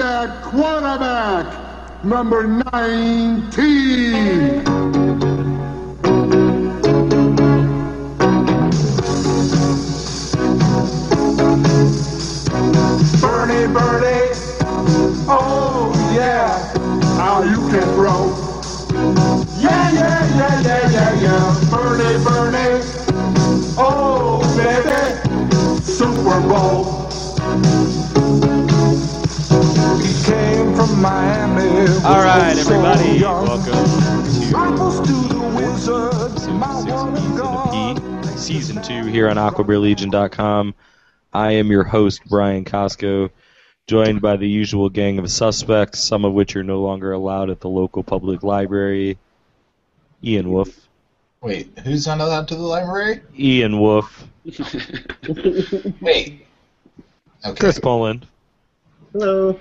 And quarterback, number 19. Bernie, Bernie, oh yeah, how you can throw. Yeah, yeah, yeah, yeah, yeah, yeah, Bernie, Bernie, oh baby, Super Bowl. Miami. All right, so everybody, welcome to to the Wizards, Six one Beats and in gone. a P, season two here on AquabearLegion.com. I am your host, Brian Costco, joined by the usual gang of suspects, some of which are no longer allowed at the local public library. Ian Wolf. Wait, who's not allowed to the library? Ian Wolf. Wait. Okay. Chris Poland. Hello.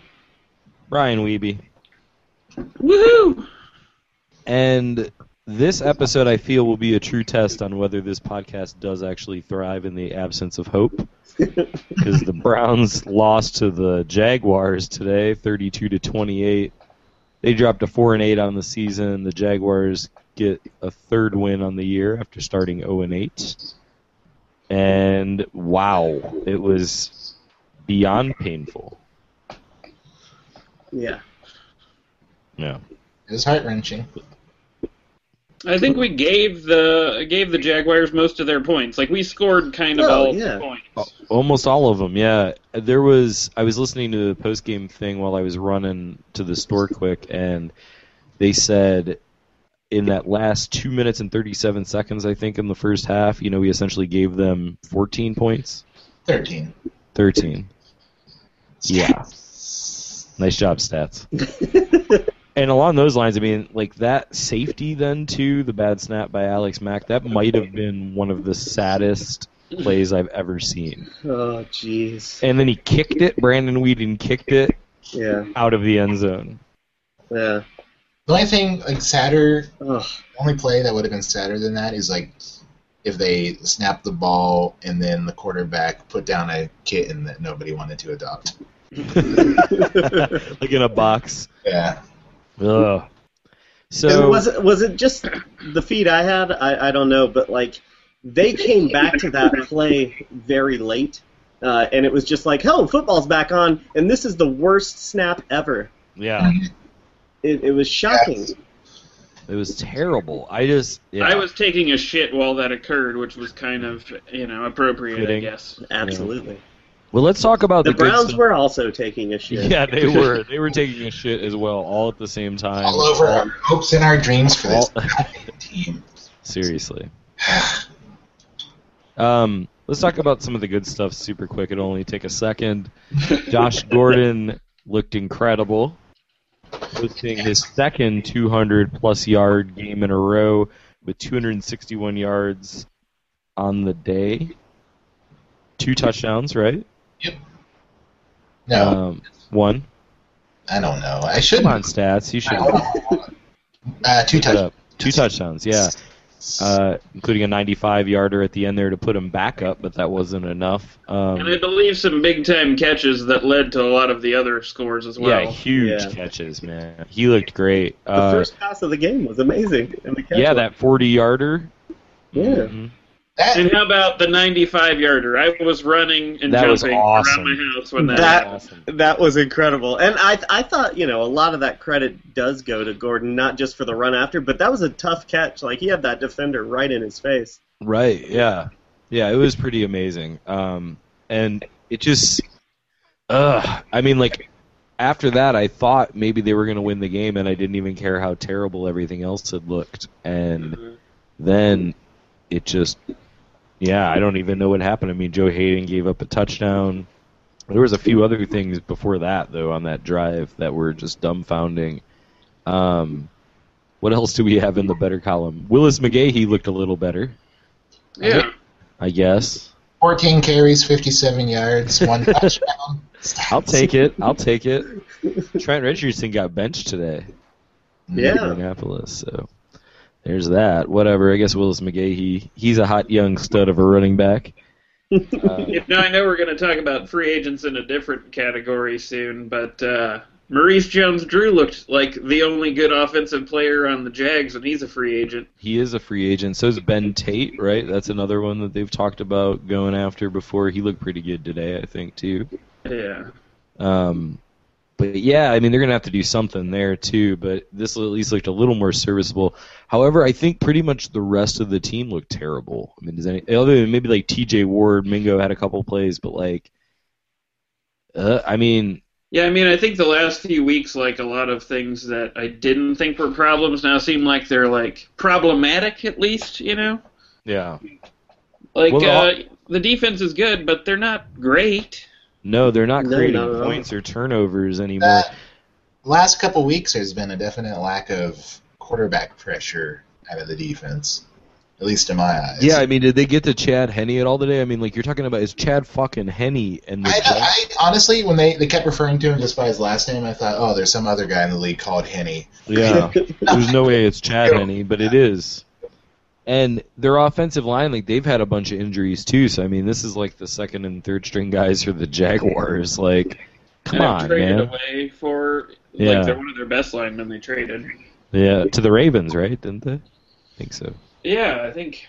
Ryan Wiebe. Woohoo! And this episode, I feel, will be a true test on whether this podcast does actually thrive in the absence of hope. Because the Browns lost to the Jaguars today, 32 to 28. They dropped a four and eight on the season. The Jaguars get a third win on the year after starting 0 and 8. And wow, it was beyond painful. Yeah. Yeah. It was heart wrenching. I think we gave the gave the Jaguars most of their points. Like we scored kind of Oh, all yeah. the points. Almost all of them, yeah. There was I was listening to the post game thing while I was running to the store quick, and they said in that last two minutes and thirty seven seconds, I think in the first half, you know, we essentially gave them fourteen points, Thirteen. thirteen. Yeah, nice job, stats. And along those lines, I mean, like that safety then too, the bad snap by Alex Mack, that might have been one of the saddest plays I've ever seen. Oh, jeez. And then he kicked it. Brandon Weeden kicked it Yeah. out of the end zone. Yeah. The only thing like sadder, Ugh. the only play that would have been sadder than that is like if they snapped the ball and then the quarterback put down a kitten that nobody wanted to adopt. like in a box. Yeah. Ugh. And So was it was it just the feed I had? I, I don't know, but like they came back to that play very late, uh, and it was just like, "Oh, football's back on," and this is the worst snap ever. yeah, It, it was shocking. Yes. it was terrible. I just yeah. I was taking a shit while that occurred, which was kind of you know appropriate, Fitting. I guess. Absolutely. Well, let's talk about The the, good Browns stuff. were also taking a shit. Yeah, they were. They were taking a shit as well, all at the same time. All over our hopes and our dreams for this team. Seriously. Um, let's talk about some of the good stuff super quick. It'll only take a second. Josh Gordon looked incredible, posting his second 200 plus yard game in a row with 261 yards on the day. Two touchdowns, right? No, Um, one. I don't know. I should. Come on, stats. You should Uh, two put touchdowns. up two touchdowns. Yeah. Uh, including a 95 yarder at the end there to put him back up, but that wasn't enough. Um, And I believe some big time catches that led to a lot of the other scores as well. Yeah, huge Yeah. catches, man. He looked great. The Uh, first pass of the game was amazing. And the catch yeah, was- that 40 yarder. Yeah. That, And how about the 95 yarder? I was running and jumping awesome. around my house when that, That- happened. That was incredible, and I I thought you know a lot of that credit does go to Gordon, not just for the run after, but that was a tough catch. Like he had that defender right in his face. Right. Yeah. Yeah. It was pretty amazing. Um, and it just, ugh. I mean, like after that, I thought maybe they were going to win the game, and I didn't even care how terrible everything else had looked. And then it just, yeah, I don't even know what happened. I mean, Joe Haden gave up a touchdown. There was a few other things before that, though, on that drive that were just dumbfounding. Um, what else do we have in the better column? Willis McGahee looked a little better. Yeah. I guess. 14 carries, 57 yards, one touchdown. I'll take it. I'll take it. Trent Richardson got benched today in Yeah. Indianapolis, so there's that. Whatever. I guess Willis McGahee, he's a hot young stud of a running back. Uh, Now I know we're going to talk about free agents in a different category soon, but uh, Maurice Jones-Drew looked like the only good offensive player on the Jags, and he's a free agent. he is a free agent. So is Ben Tate, right? That's another one that they've talked about going after before. He looked pretty good today, I think, too. Yeah. Um, but yeah, I mean they're gonna have to do something there too. But this at least looked a little more serviceable. However, I think pretty much the rest of the team looked terrible. I mean, does any other than maybe like T.J. Ward, Mingo had a couple plays, but like, uh, I mean, Yeah, I mean, I think the last few weeks, like a lot of things that I didn't think were problems now seem like they're like problematic at least, you know? yeah, Like Well, uh, the defense is good, but they're not great. No, they're not No, creating not at all. points or turnovers anymore. Uh, last couple weeks, there's been a definite lack of quarterback pressure out of the defense, at least in my eyes. yeah, I mean, did they get to Chad Henne at all today? I mean, like you're talking about is Chad fucking Henne and the I, Jets- I honestly, when they, they kept referring to him just by his last name, I thought, oh, there's some other guy in the league called Henne. Yeah. There's no way it's Chad Henne, but it is. And their offensive line, like they've had a bunch of injuries too. So I mean, this is like the second and third string guys for the Jaguars. Like, come and on, traded man. away for Yeah. like they're one of their best linemen they traded. Yeah, to the Ravens, right? Didn't they? I think so. Yeah, I think.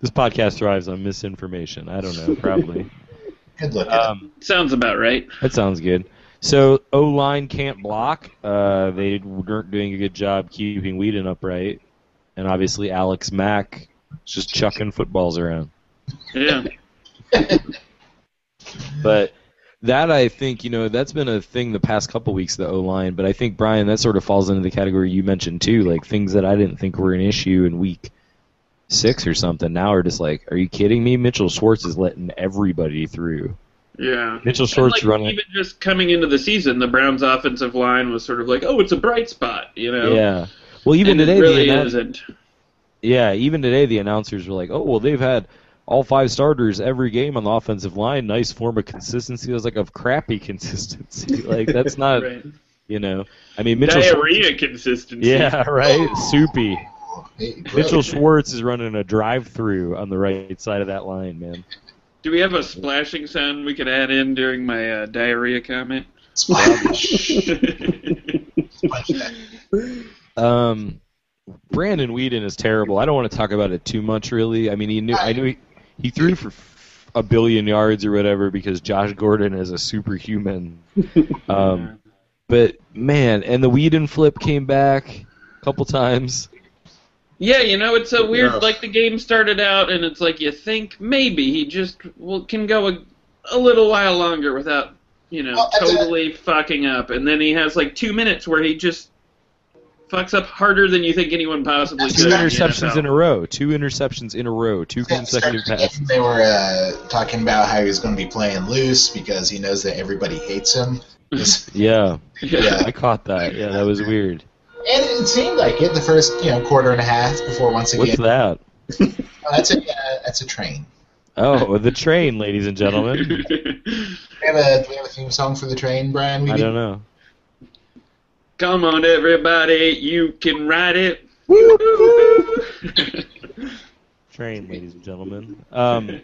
This podcast thrives on misinformation. I don't know, probably. Good look. Um, Sounds about right. that sounds good. So O line can't block. Uh, they weren't doing a good job keeping Weeden upright, and obviously Alex Mack is just chucking footballs around. Yeah. But that I think you know that's been a thing the past couple weeks the O line. But I think Brian that sort of falls into the category you mentioned too, like things that I didn't think were an issue in week six or something. Now are just like, are you kidding me? Mitchell Schwartz is letting everybody through. Yeah. Mitchell Schwartz like, running. Even just coming into the season, the Browns' offensive line was sort of like, oh, it's a bright spot, you know? Yeah. Well, even and today, it really the annou- isn't. yeah, even today the announcers were like, "Oh, well, they've had all five starters every game on the offensive line. Nice form of consistency." I was like, "Of crappy consistency. like that's not, Right. you know. I mean, Mitchell. Schwartz- Diarrhea consistency. yeah, right. Soupy. Hey. Mitchell Schwartz is running a drive-through on the right side of that line, man. Do we have a splashing sound we could add in during my uh, diarrhea comment? Splash. Splash that. Um, Brandon Weeden is terrible. I don't want to talk about it too much, really. I mean, he knew. I knew he, he threw for a billion yards or whatever because Josh Gordon is a superhuman. Um, but man, and the Weeden flip came back a couple times. Yeah, you know, it's so weird. Yeah. Like the game started out, and it's like you think maybe he just well, can go a, a little while longer without, you know, Well, that's a- totally fucking up, and then he has like two minutes where he just fucks up harder than you think anyone possibly That's Two interceptions in a row. Two interceptions in a row. Two consecutive Start the passes. game, They were uh, talking about how he was going to be playing loose because he knows that everybody hates him. Yeah, Yeah. I caught that. Yeah, that was weird. And it seemed like it the first you know quarter and a half before once again. What's that? Oh, that's a uh, that's a train. Oh, the train, ladies and gentlemen. We have a do we have a theme song for the train, Brian? We I do? don't know. Come on, everybody, you can ride it. Train, ladies and gentlemen. Um,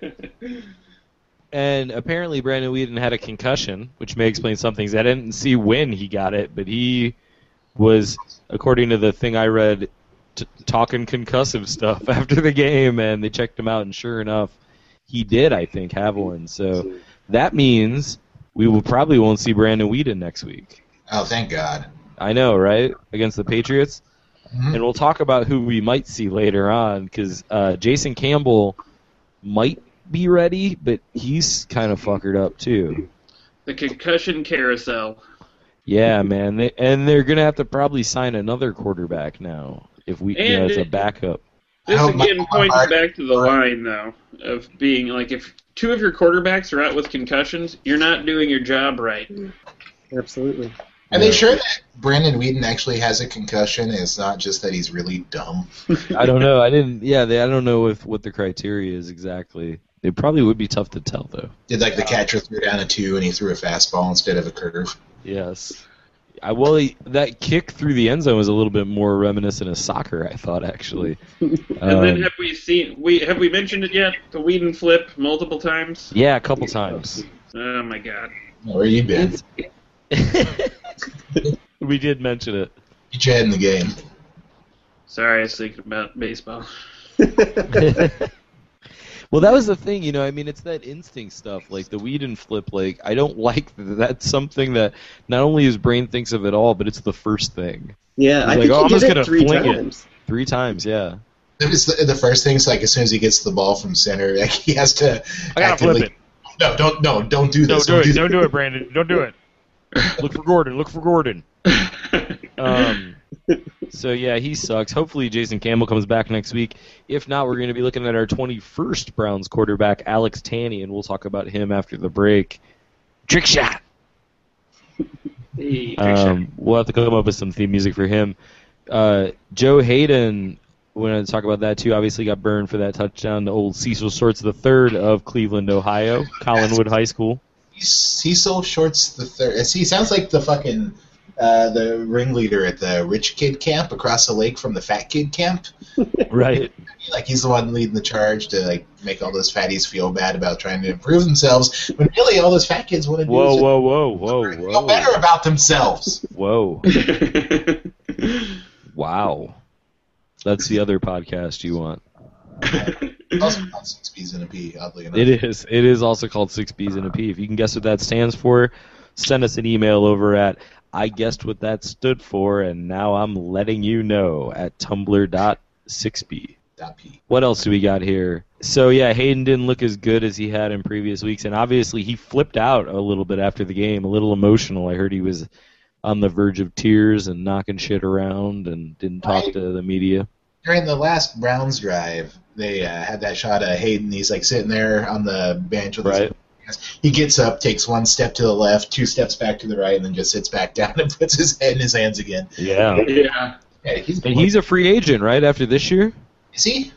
and apparently Brandon Weeden had a concussion, which may explain some things. I didn't see when he got it, but he was, according to the thing I read, t- talking concussive stuff after the game, and they checked him out, and sure enough, he did. I think have one. So that means we will probably won't see Brandon Weeden next week. Oh, thank God. I know, right? Against the Patriots. Mhm. And we'll talk about who we might see later on because uh, Jason Campbell might be ready, but he's kind of fuckered up too. the concussion carousel. Yeah, man, they, and they're gonna have to probably sign another quarterback now if we, you know, as a backup. I This again Michael points back to the line, though, of being like if two of your quarterbacks are out with concussions, you're not doing your job right. Absolutely. Are they sure that Brandon Weeden actually has a concussion? And it's not just that he's really dumb. I don't know. I didn't. Yeah, they, I don't know if what the criteria is exactly. It probably would be tough to tell though. Did like the catcher threw down a two and he threw a fastball instead of a curve? Yes. I, well, he, that kick through the end zone was a little bit more reminiscent of soccer. I thought actually. And Um, then have we seen we have we mentioned it yet? The Weeden flip multiple times. yeah, a couple times. Oh my god. Where you been? we did mention it. Get your head in the game. Sorry, I was thinking about baseball. Well, that was the thing, you know. I mean, it's that instinct stuff, like the Weeden flip. Like, I don't like that. That's something that not only his brain thinks of at all, but it's the first thing. Yeah, He's I like, think "Oh, he I'm did just it gonna three fling it." times. Three times, yeah. It's the, the first thing is like as soon as he gets the ball from center, like he has to. I gotta actively- flip it. No, don't no, don't do Don't this. do it. this. Don't do it, Brandon. Don't do it. Look for Gordon. Look for Gordon. Um, so yeah, he sucks. Hopefully, Jason Campbell comes back next week. If not, we're going to be looking at our 21st Browns quarterback, Alex Tanney, and we'll talk about him after the break. Trick shot. Hey, Um, we'll have to come up with some theme music for him. Uh, Joe Haden, we're going to talk about that too. Obviously, got burned for that touchdown. The old Cecil Shorts the third of Cleveland, Ohio, Collinwood High School. Cecil Shorts the third. He sounds like the fucking uh, the ringleader at the rich kid camp across the lake from the fat kid camp. Right. Like he's the one leading the charge to like make all those fatties feel bad about trying to improve themselves. When really all those fat kids want to do Whoa, is whoa, whoa, whoa, just feel better about themselves. whoa! Wow, that's the other podcast you want. It's also called six B's and a P. Oddly enough, It is. It is also called Six B's and a P. If you can guess what that stands for, send us an email over at I guessed what that stood for, and now I'm letting you know at tumblr.6b. Dot P. What else do we got here? So yeah, Haden didn't look as good as he had in previous weeks, and obviously he flipped out a little bit after the game, a little emotional. I heard he was on the verge of tears and knocking shit around and didn't talk Right. to the media. During the last Browns drive, they uh, had that shot of Haden. He's like sitting there on the bench with his Right. He gets up, takes one step to the left, two steps back to the right, and then just sits back down and puts his head in his hands again. Yeah. yeah. Yeah, he's, And he's a free agent, right? After this year, is he?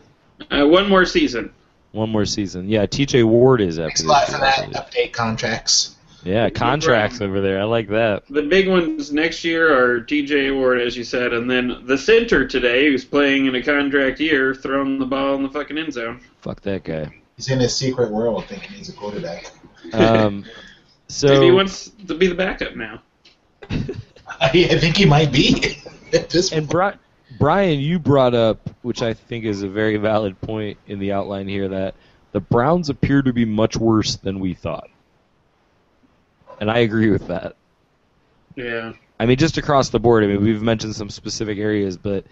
Uh, one more season. one more season. Yeah, T.J. Ward is after Thanks a lot year. for that. Update contracts. Yeah, contracts over there. I like that. The big ones next year are T.J. Ward, as you said, and then the center today, who's playing in a contract year, throwing the ball in the fucking end zone. Fuck that guy. He's in his secret world thinking he's a quarterback. Um, so Maybe he wants to be the backup now. I think he might be. At this And point. Bri- Brian, you brought up, which I think is a very valid point in the outline here, that the Browns appear to be much worse than we thought. And I agree with that. Yeah. I mean, just across the board. I mean, we've mentioned some specific areas, but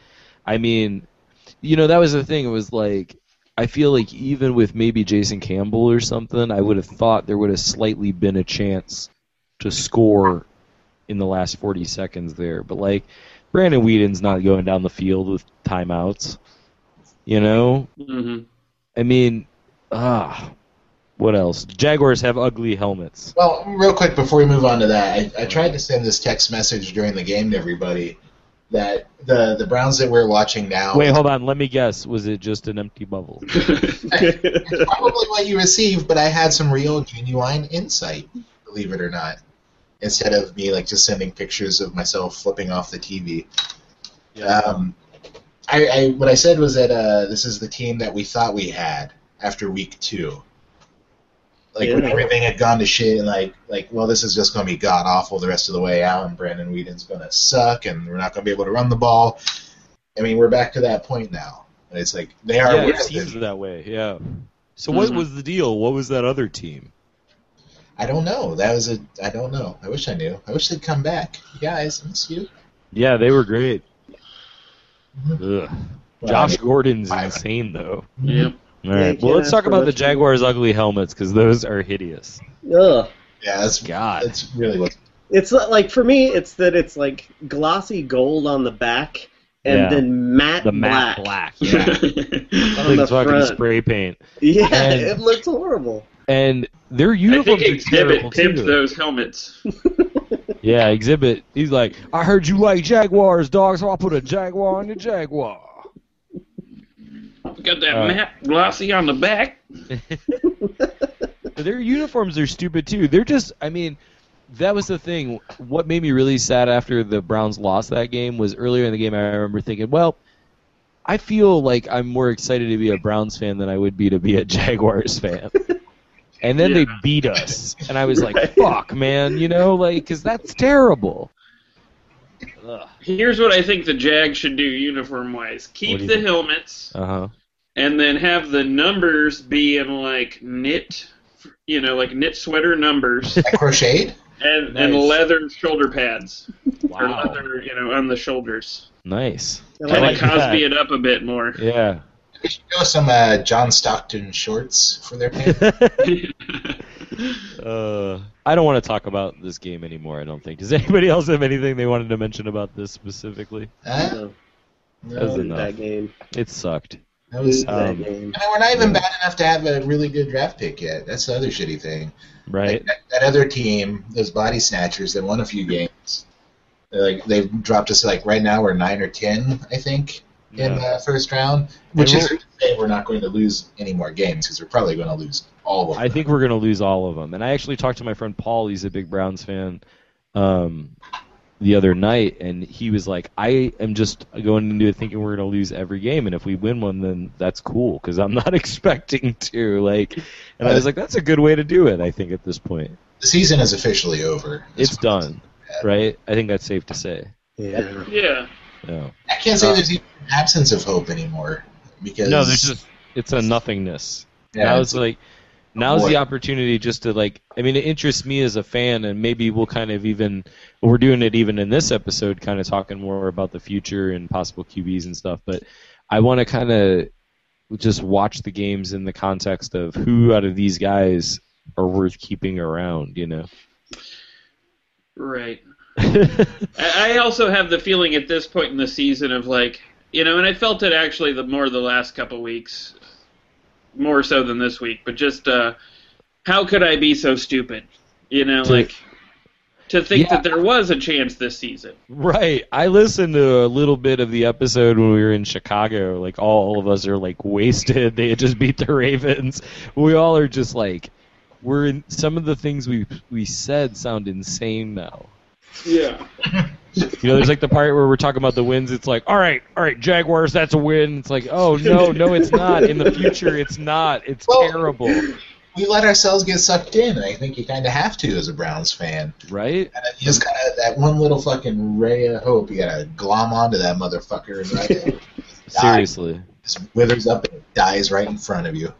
I mean, you know, that was the thing. It was like, I feel like even with maybe Jason Campbell or something, I would have thought there would have slightly been a chance to score in the last 40 seconds there. But, like, Brandon Weeden's not going down the field with timeouts. You know? hmm I mean, ah. What else? Jaguars have ugly helmets. Well, real quick before we move on to that, I, I tried to send this text message during the game to everybody that the the Browns that we're watching now. Wait, hold on. Let me guess. Was it just an empty bubble? It's probably what you received, but I had some real genuine insight, believe it or not. Instead of me like just sending pictures of myself flipping off the TV. Um, I, I what I said was that uh, this is the team that we thought we had after week two. Like when Yeah. everything had gone to shit, and like like well, this is just going to be god awful the rest of the way out, and Brandon Weeden's going to suck, and we're not going to be able to run the ball. I mean, we're back to that point now. And it's like they are. Yeah, it worth seems that way. Yeah. So what Mhm. was the deal? What was that other team? I don't know. That was a. I don't know. I wish I knew. I wish they'd come back. You guys, I miss you. Yeah, they were great. Ugh. Well, Josh I mean, Gordon's I- insane though. Yep. All right. Yeah, Well, let's talk about the much- Jaguars' ugly helmets because those are hideous. Ugh. Yeah, that's God. that's really what. It's uh, like for me, it's that it's like glossy gold on the back and Yeah. then matte The black. matte black. Yeah. on Like the fucking front. spray paint. Yeah, And- it looks horrible. And their I uniforms think are Exhibit terrible pimped too. those helmets. Yeah, Exhibit. He's like, I heard you like Jaguars, dog, so I'll put a Jaguar on the Jaguar. Got that Uh, matte glossy on the back. Their uniforms are stupid too. They're just, I mean, that was the thing. What made me really sad after the Browns lost that game was earlier in the game. I remember thinking, well, I feel like I'm more excited to be a Browns fan than I would be to be a Jaguars fan. And then they beat us, and I was like, "Fuck, man," you know, like because that's terrible. Ugh. Here's what I think the Jag should do uniform wise: keep the think? helmets, Uh huh. And then have the numbers be in like knit, you know, like knit sweater numbers, Like crocheted? and and leather shoulder pads or Wow. leather, you know, on the shoulders. Nice. I Kind like of Cosby that. it up a bit more. Yeah. They should go some uh, John Stockton shorts for their pants. uh, I don't want to talk about this game anymore. I don't think. Does anybody else have anything they wanted to mention about this specifically? Huh? No, No, enough. that game. It sucked. That was, that Um, game. I mean, we're not even bad enough to have a really good draft pick yet. That's the other shitty thing. Right. Like, that, that other team, those body snatchers, that won a few games. They're like they've dropped us like right now we're nine or ten, I think, in the first round. Which is to say we're not going to lose any more games because we're probably going to lose all of them. I think we're gonna lose all of them. And I actually talked to my friend Paul. He's a big Browns fan. Um, the other night, and he was like, "I am just going into it thinking we're gonna lose every game, and if we win one, then that's cool because I'm not expecting to." Like, and I was like, "That's a good way to do it." I think at this point, the season is officially over. it's done, right? I think that's safe to say. Yeah. Yeah. No, I can't say uh, there's even an absence of hope anymore because no, there's just it's a nothingness. yeah, now it's like now's the opportunity just to like i mean it interests me as a fan and maybe we'll kind of even we're doing it even in this episode kind of talking more about the future and possible qb's and stuff but i want to kind of just watch the games in the context of who out of these guys are worth keeping around you know Right. I I also have the feeling at this point in the season of like, you know, and I felt it actually the more the last couple weeks, more so than this week. But just, uh, how could I be so stupid? You know, like to think Yeah. that there was a chance this season. Right. I listened to a little bit of the episode when we were in Chicago. Like all of us are like wasted. They had just beat the Ravens. We all are just like we're in some of the things we we said sound insane now. Yeah. You know, there's like the part where we're talking about the wins. It's like, all right, all right, Jaguars, that's a win. It's like, oh no, no, it's not. In the future, it's not. It's Well- terrible, we let ourselves get sucked in, and I think you kind of have to as a Browns fan. right? And you just kind of that one little fucking ray of hope. You gotta glom onto that motherfucker and right. Seriously, just withers up and dies right in front of you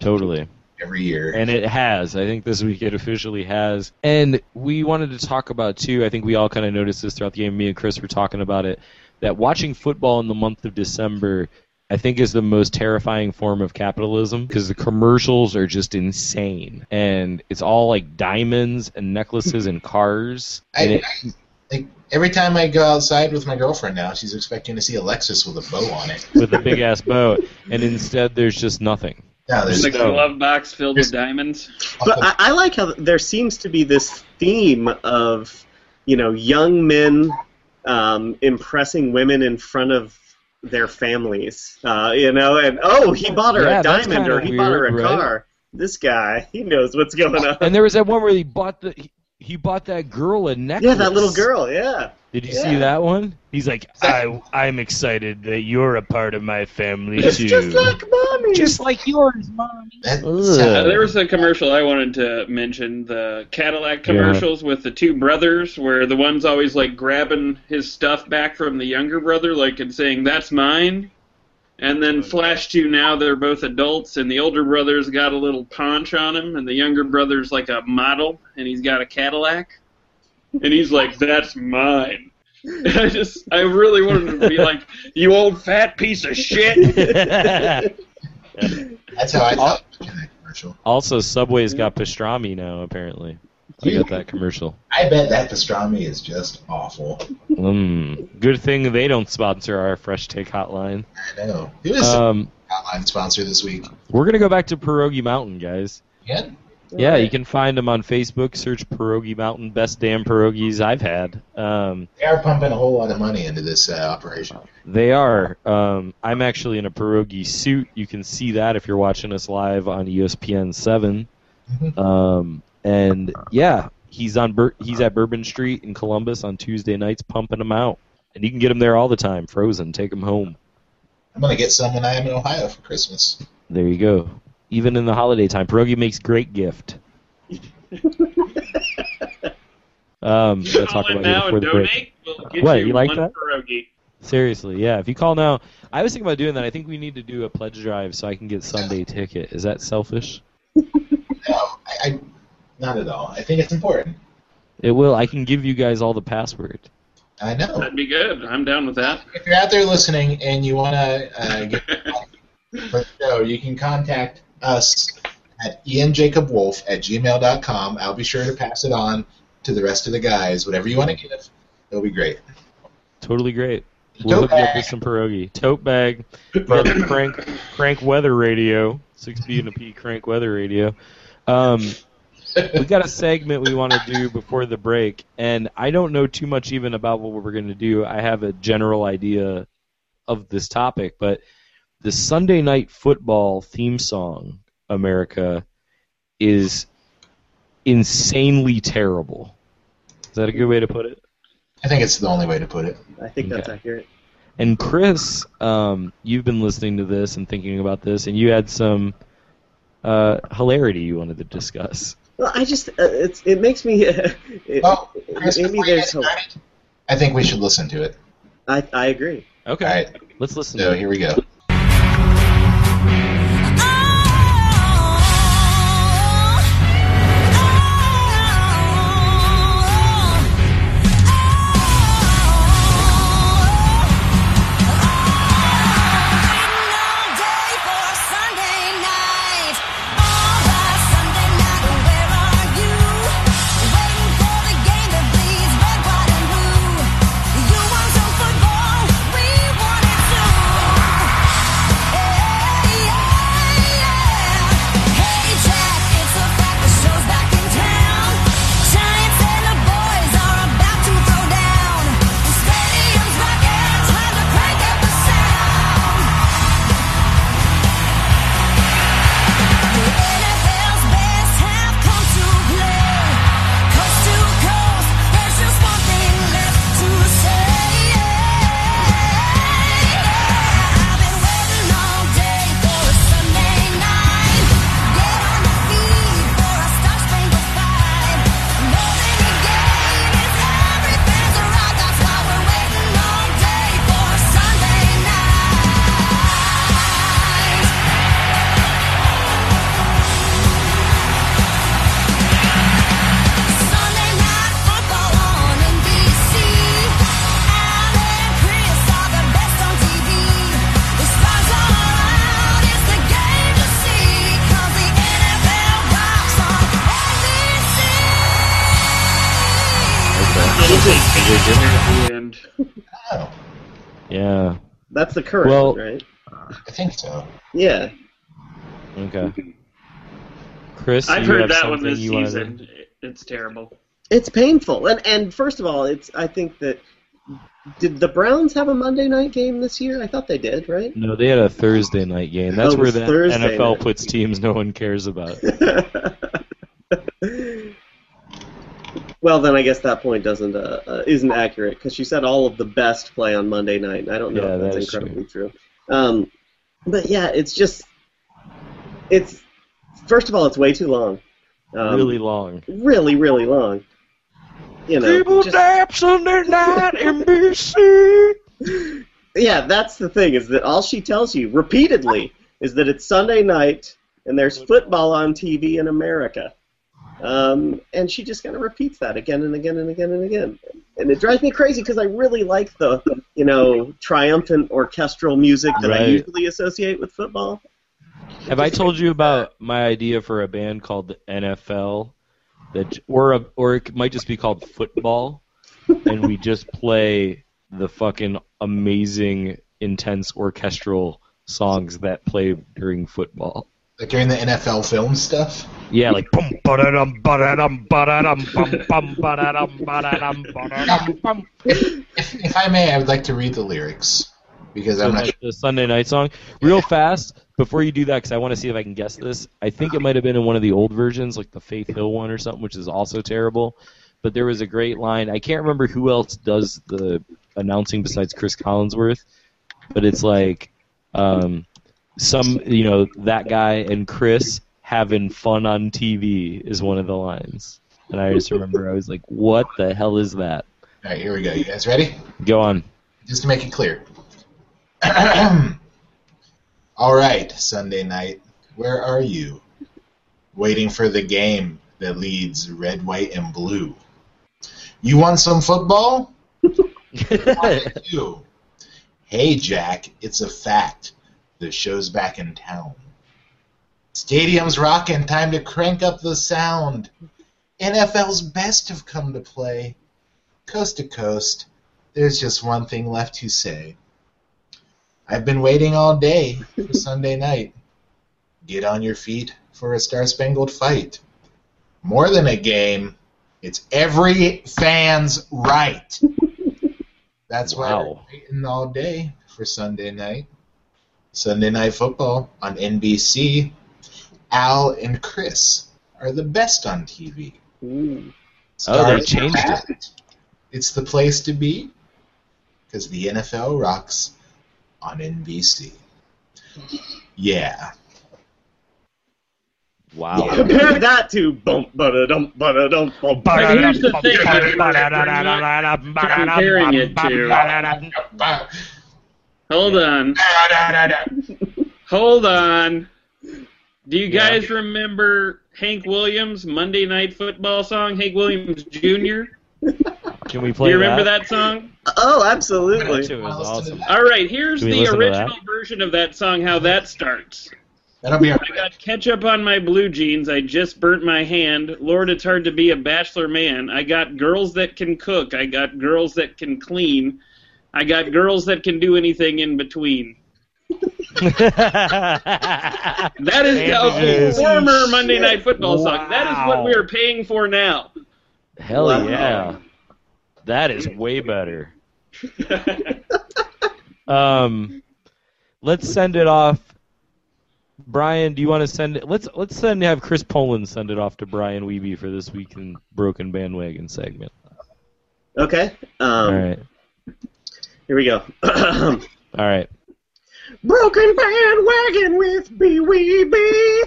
totally. Every year. And it has. I think this week it officially has. And we wanted to talk about too. I think we all kind of noticed this throughout the game. Me and Chris were talking about it. That watching football in the month of December, I think, is the most terrifying form of capitalism because the commercials are just insane, and it's all like diamonds and necklaces and cars. And I, it, I- like every time I go outside with my girlfriend now, she's expecting to see a Lexus with a bow on it. with a big ass bow, and instead there's just nothing. No, there's Like a glove box filled with diamonds. But I, I like how there seems to be this theme of, you know, young men um, impressing women in front of their families. Uh, you know, and oh, he bought her Yeah, a diamond or kinda he bought her a right? car. This guy, he knows what's going on. And there was that one where he bought the he, he bought that girl a necklace. yeah, that little girl. Yeah. Did you Yeah. see that one? He's like, I, I'm excited that you're a part of my family It's too. just like mommy. Just like yours, mommy. Uh, there was a commercial I wanted to mention the Cadillac commercials with the two brothers, where the one's always like grabbing his stuff back from the younger brother, like and saying "That's mine," and then flash to now they're both adults, and the older brother's got a little paunch on him, and the younger brother's like a model, and he's got a Cadillac, and he's like, "That's mine." I just, I really wanted to be like, "You old fat piece of shit." That's how I felt watching that commercial. also, Subway's got pastrami now. Apparently, I got that commercial. I bet that pastrami is just awful. Mm. Good thing they don't sponsor our Fresh Take Hotline. I know. Who is Um, hotline sponsor this week? we're gonna go back to Pierogi Mountain, guys. Again? Yeah, you can find them on Facebook. Search Pierogi Mountain. Best damn pierogies I've had. Um, They are pumping a whole lot of money into this uh, operation. They are. Um, I'm actually in a pierogi suit. You can see that if you're watching us live on ESPN 7. Mhm. Um, and yeah, he's on Bur- he's at Bourbon Street in Columbus on Tuesday nights, pumping them out, and you can get them there all the time, frozen. Take them home. I'm gonna get some when I am in Ohio for Christmas. There you go. Even in the holiday time, pierogi makes great gift. um, let's talk Call in about now here before and the break. donate. We'll get What, you, you like that? pierogi. Seriously, yeah. If you call now, I was thinking about doing that. I think we need to do a pledge drive so I can get Sunday ticket. Is that selfish? No, I, I not at all. I think it's important. It will. I can give you guys all the password. I know. That'd be good. I'm down with that. If you're out there listening and you wanna uh, get for the show, you can contact us at ianjacobwolf at gmail.com. I'll be sure to pass it on to the rest of the guys. Whatever you want to give, it'll be great. Totally great. We'll Tote hook you up with some pierogi. Tote bag Crank Crank Weather Radio. Six B and a P Crank Weather Radio. Um, we got a segment we want to do before the break, and I don't know too much even about what we're going to do. I have a general idea of this topic, but the Sunday night football theme song, America, is insanely terrible. Is that a good way to put it? I think it's the only way to put it. I think that's Okay. accurate. And Chris, um, you've been listening to this and thinking about this, and you had some uh, hilarity you wanted to discuss. Well, I just uh, it's it makes me. it, Well, Chris, maybe there's get hope. I think we should listen to it. I I agree. Okay, All right, let's listen. so to it. here we go. The current Well- one, right? I think so. Yeah. Okay. Mm-hmm. Chris, I've you heard have that one something this you wanna- season. It's terrible. It's painful, and and first of all, it's I think that did the Browns have a Monday night game this year? I thought they did, right? No, they had a Thursday night game. That's Oh, where the Thursday NFL night. puts teams no one cares about. well, then I guess that point doesn't uh, uh, isn't accurate because she said all of the best play on Monday night. and I don't know Yeah, if that's is incredibly true. Um, but yeah, it's just it's first of all, it's way too long. Um, really long. really, really long. You know, People just- nap Sunday night NBC. yeah, that's the thing is that all she tells you repeatedly is that it's Sunday night and there's football on TV in America. Um, and she just kind of repeats that again and again and again and again. And it drives me crazy because I really like the, you know, triumphant orchestral music that I usually associate with football. Have I told you about my idea for a band called the NFL? That or a, or it might just be called football, and we just play the fucking amazing, intense orchestral songs that play during football. Like during the NFL film stuff. Yeah, like bum ba-da-dum ba-da-dum ba-da-dum bum bum ba-da-dum ba-da-dum ba-da-dum bum. If, if I may, I would like to read the lyrics because So I'm not. like the Sunday night song, real fast before you do that, because I want to see if I can guess this. I think it might have been in one of the old versions, like the Faith Hill one or something, which is also terrible. But there was a great line. I can't remember who else does the announcing besides Cris Collinsworth, but it's like um, some, you know, that guy and Chris having fun on TV is one of the lines. And I just remember I was like, "What the hell is that?" All right, here we go. You guys ready? Go on. Just to make it clear. All right, Sunday night. Where are you? Waiting for the game that leads red, white, and blue. You want some football? Hey, Jack, it's a fact. The show's back in town. Stadium's rocking. Time to crank up the sound. NFL's best have come to play. Coast to coast, there's just one thing left to say. I've been waiting all day for Sunday night. Get on your feet for a Star Spangled Fight. More than a game, it's every fan's right. That's why Wow. we're waiting all day for Sunday night. Sunday Night Football on NBC. Al and Chris are the best on TV. Ooh. Oh, they Stars changed it. It's the place to be because the NFL rocks on NBC. Yeah. Wow. Compare that to bump ba dum ba dum bump. But here's the thing. comparing it to. Hold on. Hold on. Do you Yeah. guys remember Hank Williams' Monday Night Football song, Hank Williams Jr.? Can we play? Do you remember that? that song? Oh, That absolutely. shit was awesome. All right, here's the original version of that song, how that starts. That'll be our I got ketchup on my blue jeans. I just burnt my hand. Lord, it's hard to be a bachelor man. I got girls that can cook. I got girls that can clean. I got girls that can do anything in between. That is a former Monday Night Football song. That is what we are paying for now. Hell Wow. yeah. That is way better. Um, let's send it off. Brian, do you want to send it? Let's let's send have Chris Poland send it off to Brian Weeby for this week in Broken Bandwagon segment. Okay. Um, All right, Here we go. all right. Broken bandwagon with B-Wee-B.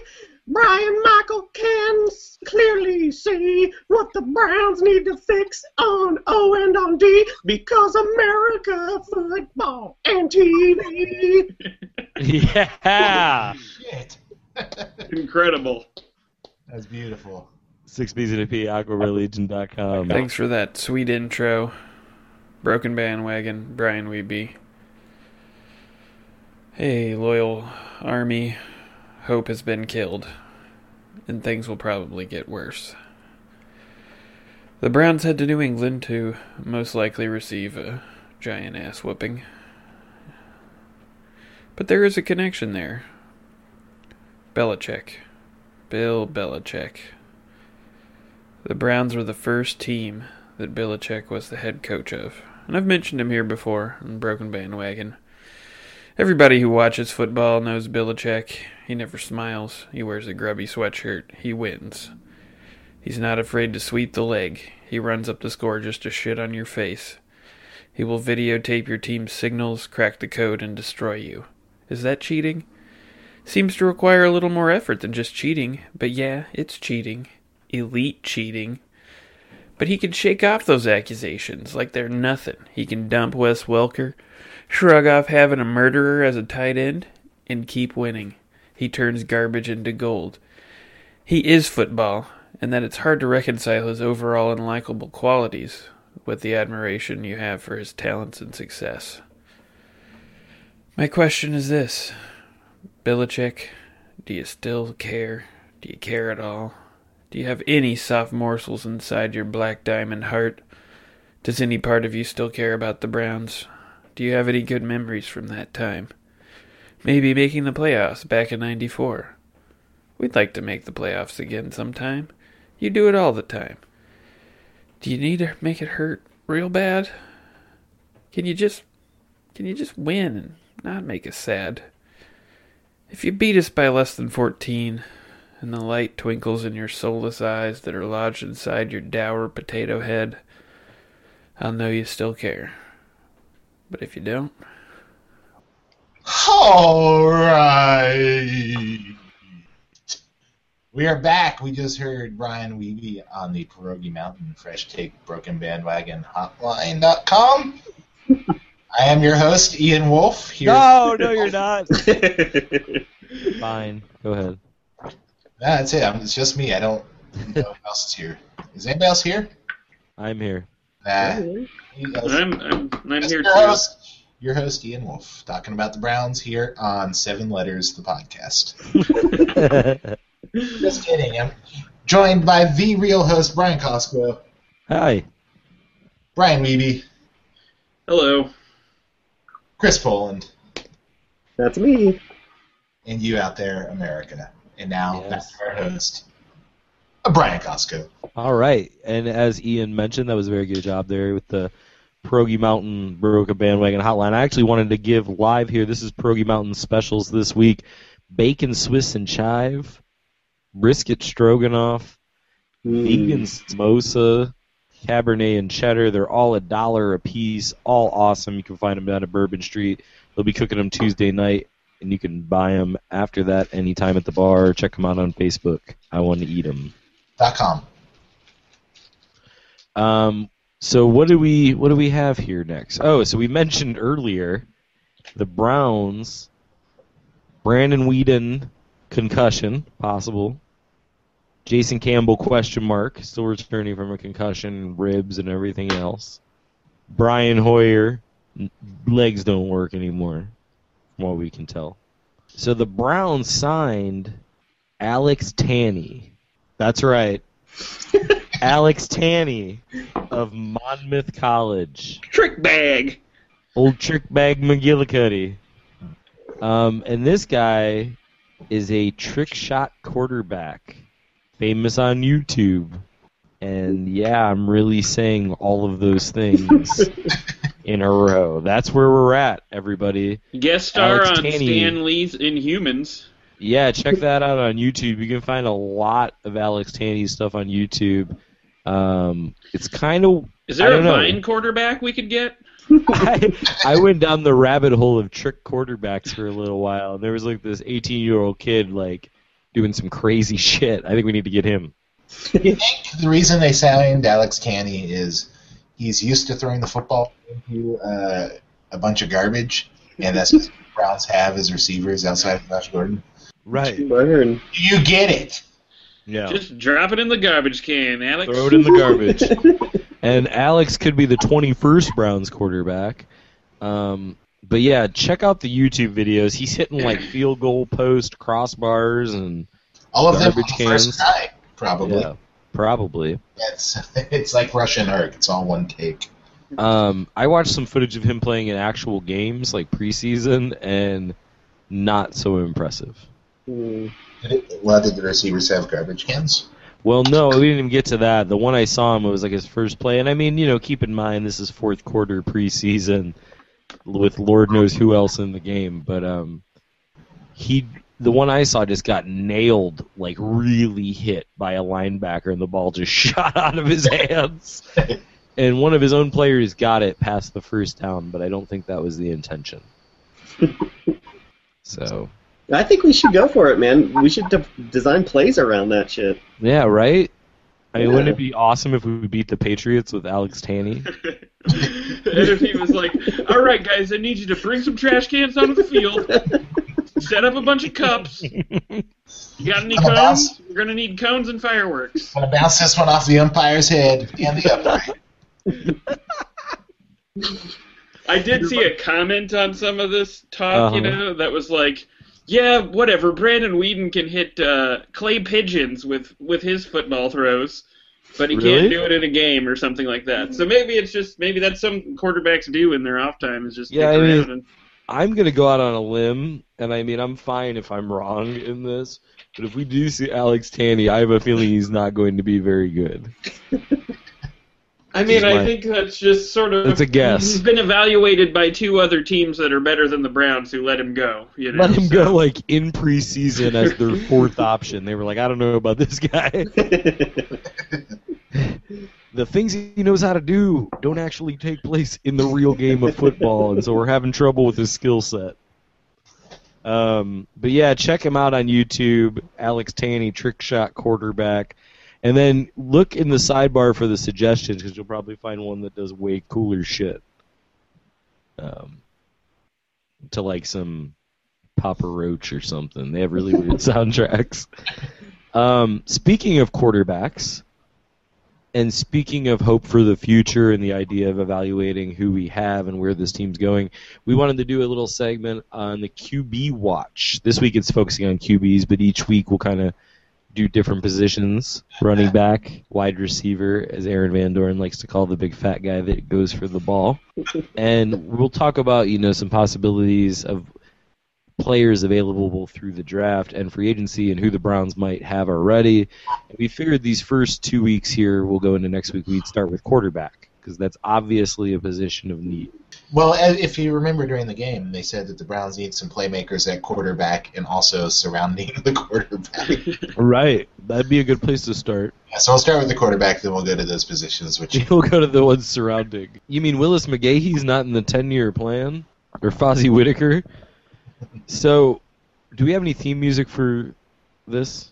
Brian Michael can clearly see what the Browns need to fix on O and on D because America football and TV. Yeah, shit. Incredible. That's beautiful. six B's and a P, AquaReligion.com. Thanks for that sweet intro. Broken Bandwagon, Brian Weeby. Hey, loyal army. Hope has been killed, and things will probably get worse. The Browns head to New England to most likely receive a giant ass whooping. But there is a connection there. Belichick. Bill Belichick. The Browns were the first team that Belichick was the head coach of. And I've mentioned him here before on Broken Bandwagon. Everybody who watches football knows Belichick. He never smiles. He wears a grubby sweatshirt. He wins. He's not afraid to sweep the leg. He runs up the score just to shit on your face. He will videotape your team's signals, crack the code, and destroy you. Is that cheating? Seems to require a little more effort than just cheating, but yeah, it's cheating. Elite cheating. But he can shake off those accusations like they're nothing. He can dump Wes Welker, shrug off having a murderer as a tight end, and keep winning. He turns garbage into gold. He is football, and that it's hard to reconcile his overall unlikable qualities with the admiration you have for his talents and success. My question is this Belichick, do you still care? Do you care at all? Do you have any soft morsels inside your black diamond heart? Does any part of you still care about the Browns? Do you have any good memories from that time? Maybe making the playoffs back in 94. We'd like to make the playoffs again sometime. You do it all the time. Do you need to make it hurt real bad? Can you just Can you just win and not make us sad? If you beat us by less than 14, and the light twinkles in your soulless eyes that are lodged inside your dour potato head, I'll know you still care. But if you don't, All right. We are back. We just heard Brian Weeby on the Pierogi Mountain Fresh Take Broken Bandwagon Hotline.com. I am your host, Ian Wolf. Here No, no, you're not. Fine. Go ahead. That's it. I'm- It's just me. I don't know who else is here. Is anybody else here? I'm here. Nah. I'm I'm I'm here your too. host, your host, Ian Wolf, talking about the Browns here on Seven Letters, the podcast. Just kidding. I'm joined by the real host, Brian Costco, Hi. Brian Weeby, Hello. Chris Poland, That's me. and you out there, America. And now Yes. to our host, Brian Costco. All right. And as Ian mentioned, that was a very good job there with the Pierogi Mountain Broken Bandwagon Hotline. I actually wanted to give live here. This is Pierogi Mountain specials this week: bacon Swiss and chive, brisket stroganoff, Mm. vegan samosa, Cabernet and cheddar. They're all a dollar a piece. All awesome. You can find them down at Bourbon Street. They'll be cooking them Tuesday night, and you can buy them after that anytime at the bar. Check them out on Facebook. I want to eat them. Dot com. Um, so what do we what do we have here next? Oh, so we mentioned earlier the Browns, Brandon Weeden concussion possible. Jason Campbell question mark still returning from a concussion, ribs and everything else. Brian Hoyer legs don't work anymore, from what we can tell. So the Browns signed Alex Tanney. That's right. Alex Tanney of Monmouth College. Trick bag. Old trick bag McGillicuddy. Um, and this guy is a trick shot quarterback, famous on YouTube. And yeah, I'm really saying all of those things in a row. That's where we're at, everybody. Guest star Alex on Tanney. Stan Lee's Inhumans. Yeah, check that out on YouTube. You can find a lot of Alex Tanney's stuff on YouTube. Um, it's kind of Is there a don't know. Vine quarterback we could get? I, I went down the rabbit hole of trick quarterbacks for a little while, and there was like this 18 year old kid like doing some crazy shit. I think we need to get him. You think the reason they signed Alex Tanney is he's used to throwing the football into uh, a bunch of garbage, and that's what the Browns have as receivers outside of Josh Gordon? Right. Burn. You get it. Yeah. Just drop it in the garbage can, Alex. Throw it in the garbage. and Alex could be the 21st Browns quarterback. Um, but yeah, check out the YouTube videos. He's hitting like field goal post crossbars and All of them on Garbage the first cans. try, probably. yeah, probably. It's it's like Russian Ark. It's all one take. Um, I watched some footage of him playing in actual games, like preseason, and not so impressive. Mm. Did it, well, did the receivers have garbage cans? Well, no, we didn't even get to that. The one I saw him it was like his first play, and I mean, you know, keep in mind this is fourth quarter preseason with Lord knows who else in the game, but um, he the one I saw just got nailed, like really hit by a linebacker, and the ball just shot out of his hands. and one of his own players got it past the first down, but I don't think that was the intention. so I think we should go for it, man. We should de- design plays around that shit. yeah, right. I mean, wouldn't it be awesome if we beat the Patriots with Alex Tanney? and if he was like, "All right, guys, I need you to bring some trash cans onto the field, set up a bunch of cups. You got any I'm a boss. cones? We're gonna need cones and fireworks." I'm gonna bounce this one off the umpire's head and the upright. I did see a comment on some of this talk, you Uh-huh. know, that was like, "Yeah, whatever. Brandon Weeden can hit uh, clay pigeons with with his football throws." But he Really? can't do it in a game or something like that. So maybe it's just maybe that's some quarterbacks do in their off time is just Yeah, I mean- and I'm gonna go out on a limb, and I mean I'm fine if I'm wrong in this, but if we do see Alex Tanney, I have a feeling he's not going to be very good. I mean, I my- think that's just sort of. It's a guess. He's been evaluated by two other teams that are better than the Browns, who let him go. You know, Let him so- go like in preseason as their fourth option. They were like, I don't know about this guy. the things he knows how to do don't actually take place in the real game of football, and so we're having trouble with his skill set. Um, but yeah, check him out on YouTube, Alex Tanney, trick shot quarterback, and then look in the sidebar for the suggestions because you'll probably find one that does way cooler shit. Um, to like some Papa Roach or something. They have really weird soundtracks. Um, speaking of quarterbacks, and speaking of hope for the future and the idea of evaluating who we have and where this team's going, we wanted to do a little segment on the QB watch. This week it's focusing on QBs, but each week we'll kind of do different positions running back, wide receiver, as Aaron Van Dorn likes to call the big fat guy that goes for the ball. and we'll talk about, you know, some possibilities of players available through the draft and free agency and who the Browns might have already. And we figured these first two weeks here, we'll go into next week, we'd start with quarterback because that's obviously a position of need. Well, if you remember during the game, they said that the Browns need some playmakers at quarterback and also surrounding the quarterback. Right. That'd be a good place to start. Yeah, so I'll start with the quarterback, then we'll go to those positions. Which We'll go to the ones surrounding. You mean Willis McGahee's not in the 10 year plan? Or Fozzy Whittaker? So, do we have any theme music for this?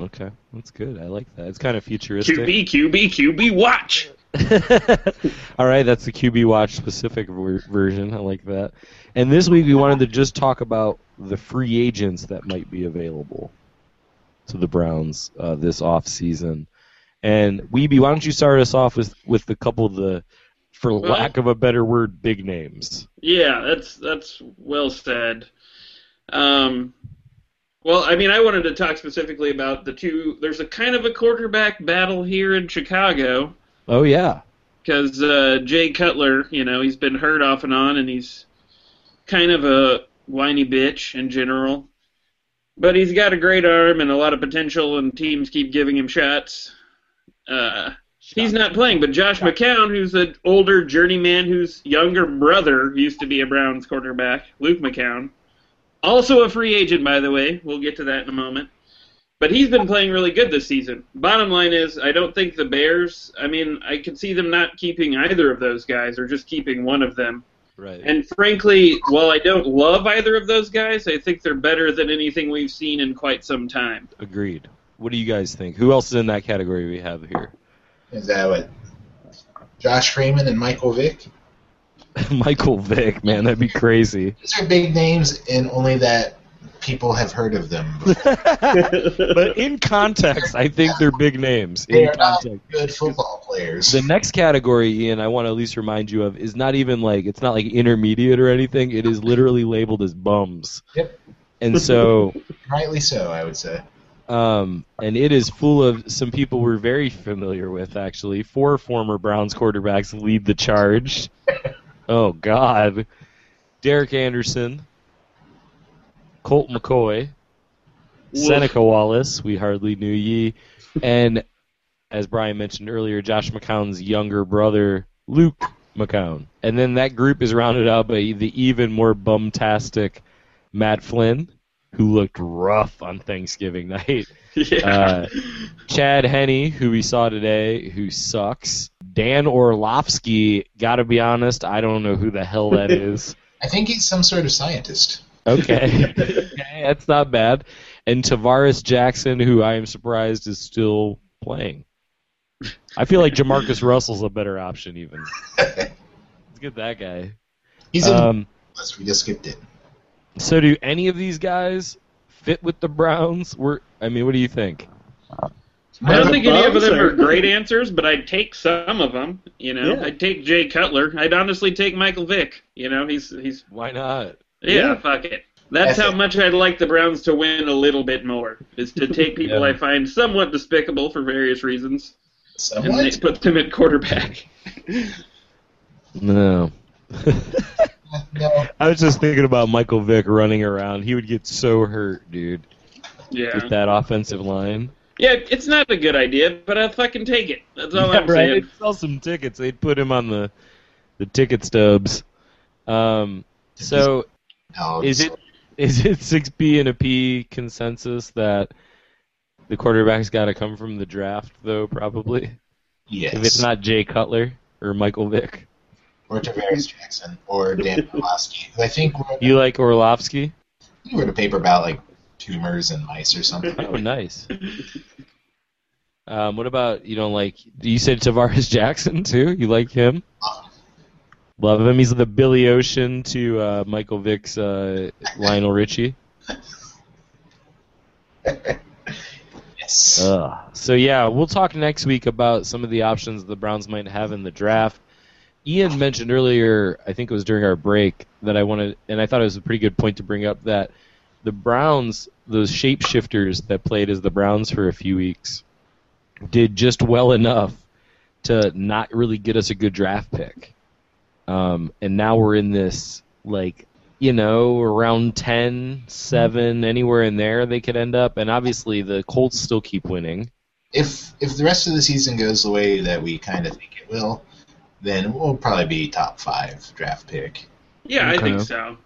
Okay, that's good. I like that. It's kind of futuristic. QB, QB, QB, watch. All right, that's the QB Watch specific ver- version. I like that. And this week we wanted to just talk about the free agents that might be available to the Browns uh, this off season. And Weeby, why don't you start us off with with a couple of the, for Well- lack of a better word, big names. Yeah, that's that's well said. Um, well, I mean, I wanted to talk specifically about the two. There's a kind of a quarterback battle here in Chicago Oh yeah, because uh, Jay Cutler, you know, he's been hurt off and on, and he's kind of a whiny bitch in general. But he's got a great arm and a lot of potential, and teams keep giving him shots. Uh, he's not playing, but Josh McCown, who's an older journeyman whose younger brother used to be a Browns quarterback, Luke McCown, also a free agent, by the way. We'll get to that in a moment. But he's been playing really good this season. Bottom line is, I don't think the Bears. I mean, I could see them not keeping either of those guys, or just keeping one of them. right. And frankly, while I don't love either of those guys, I think they're better than anything we've seen in quite some time. Agreed. What do you guys think? Who else is in that category we have here? Is that what? Josh Freeman and Michael Vick. Michael Vick, man, that'd be crazy. These are big names, and only that people have heard of them. but in context, I think they're big names. They In are not good football players. The next category, Ian, I want to at least remind you of, is not even like it's not like intermediate or anything. It is literally labeled as bums. Yep. And so, Rightly so, I would say. Um, and it is full of some people we're very familiar with. Actually, four former Browns quarterbacks lead the charge. oh God, Derek Anderson, Colt McCoy, Seneca Wallace, we hardly knew ye, and as Brian mentioned earlier, Josh McCown's younger brother, Luke McCown. And then that group is rounded out by the even more bumtastic Matt Flynn, who looked rough on Thanksgiving night. Yeah. Uh, Chad Henne, who we saw today, who sucks. Dan Orlovsky, gotta be honest, I don't know who the hell that is. I think he's some sort of scientist. Okay. okay, that's not bad. And Tarvaris Jackson, who I am surprised is still playing. I feel like Jamarcus Russell's a better option, even. Let's get that guy. He's in Um, the list. We just skipped it. So, do any of these guys fit with the Browns? We're, I mean, what do you think? I don't think any of them are- are great answers, but I'd take some of them. You know, Yeah. I'd take Jay Cutler. I'd honestly take Michael Vick. You know, he's he's Why not? yeah, Yeah. fuck it. That's That's how it. much I'd like the Browns to win a little bit more. Is to take people Yeah. I find somewhat despicable for various reasons and they put them at quarterback. No. No. I was just thinking about Michael Vick running around. He would get so hurt, dude, Yeah. with that offensive line. Yeah, it's not a good idea, but I'll fucking take it. That's all Yeah, I'm right. saying. They'd sell some tickets. They'd put him on the the ticket stubs. Um, so Dogs. is it is it six B and a P consensus that the quarterback's got to come from the draft though? Probably Yes. if it's not Jay Cutler or Michael Vick. Or Tarvaris Jackson or Dan Orlovsky. I think wrote, You like Orlovsky? he wrote a paper about like tumors and mice or something. Oh, nice. Um, what about you don't like? You said Tarvaris Jackson too. You like him? Love him. He's the Billy Ocean to uh, Michael Vick's uh, Lionel Richie. yes. Ugh. So yeah, we'll talk next week about some of the options the Browns might have in the draft. Ian mentioned earlier, I think it was during our break, that I wanted, and I thought it was a pretty good point to bring up that the Browns, those shapeshifters that played as the Browns for a few weeks, did just well enough to not really get us a good draft pick. Um, and now we're in this like you know, around 10, 7, anywhere in there they could end up. And obviously the Colts still keep winning. if if the rest of the season goes the way that we kind of think it will, then we'll probably be top five draft pick. Yeah, I think so.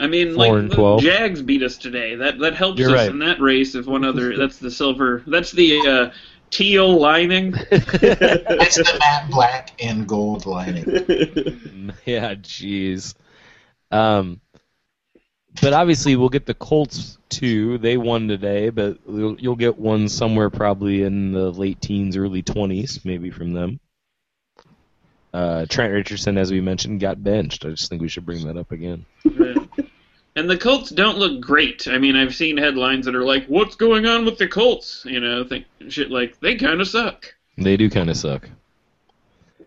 I mean, Four like the Jags beat us today. That that helps You're us right. in that race. If one other, that's the silver. That's the uh, teal lining. It's the matte black and gold lining. yeah, jeez. Um, but obviously we'll get the Colts too. They won today, but you'll, you'll get one somewhere probably in the late teens, early 20s, maybe from them. Uh, Trent Richardson, as we mentioned, got benched. I just think we should bring that up again. And the Colts don't look great. I mean, I've seen headlines that are like, "What's going on with the Colts?" You know, think shit like they kind of suck. They do kind of suck.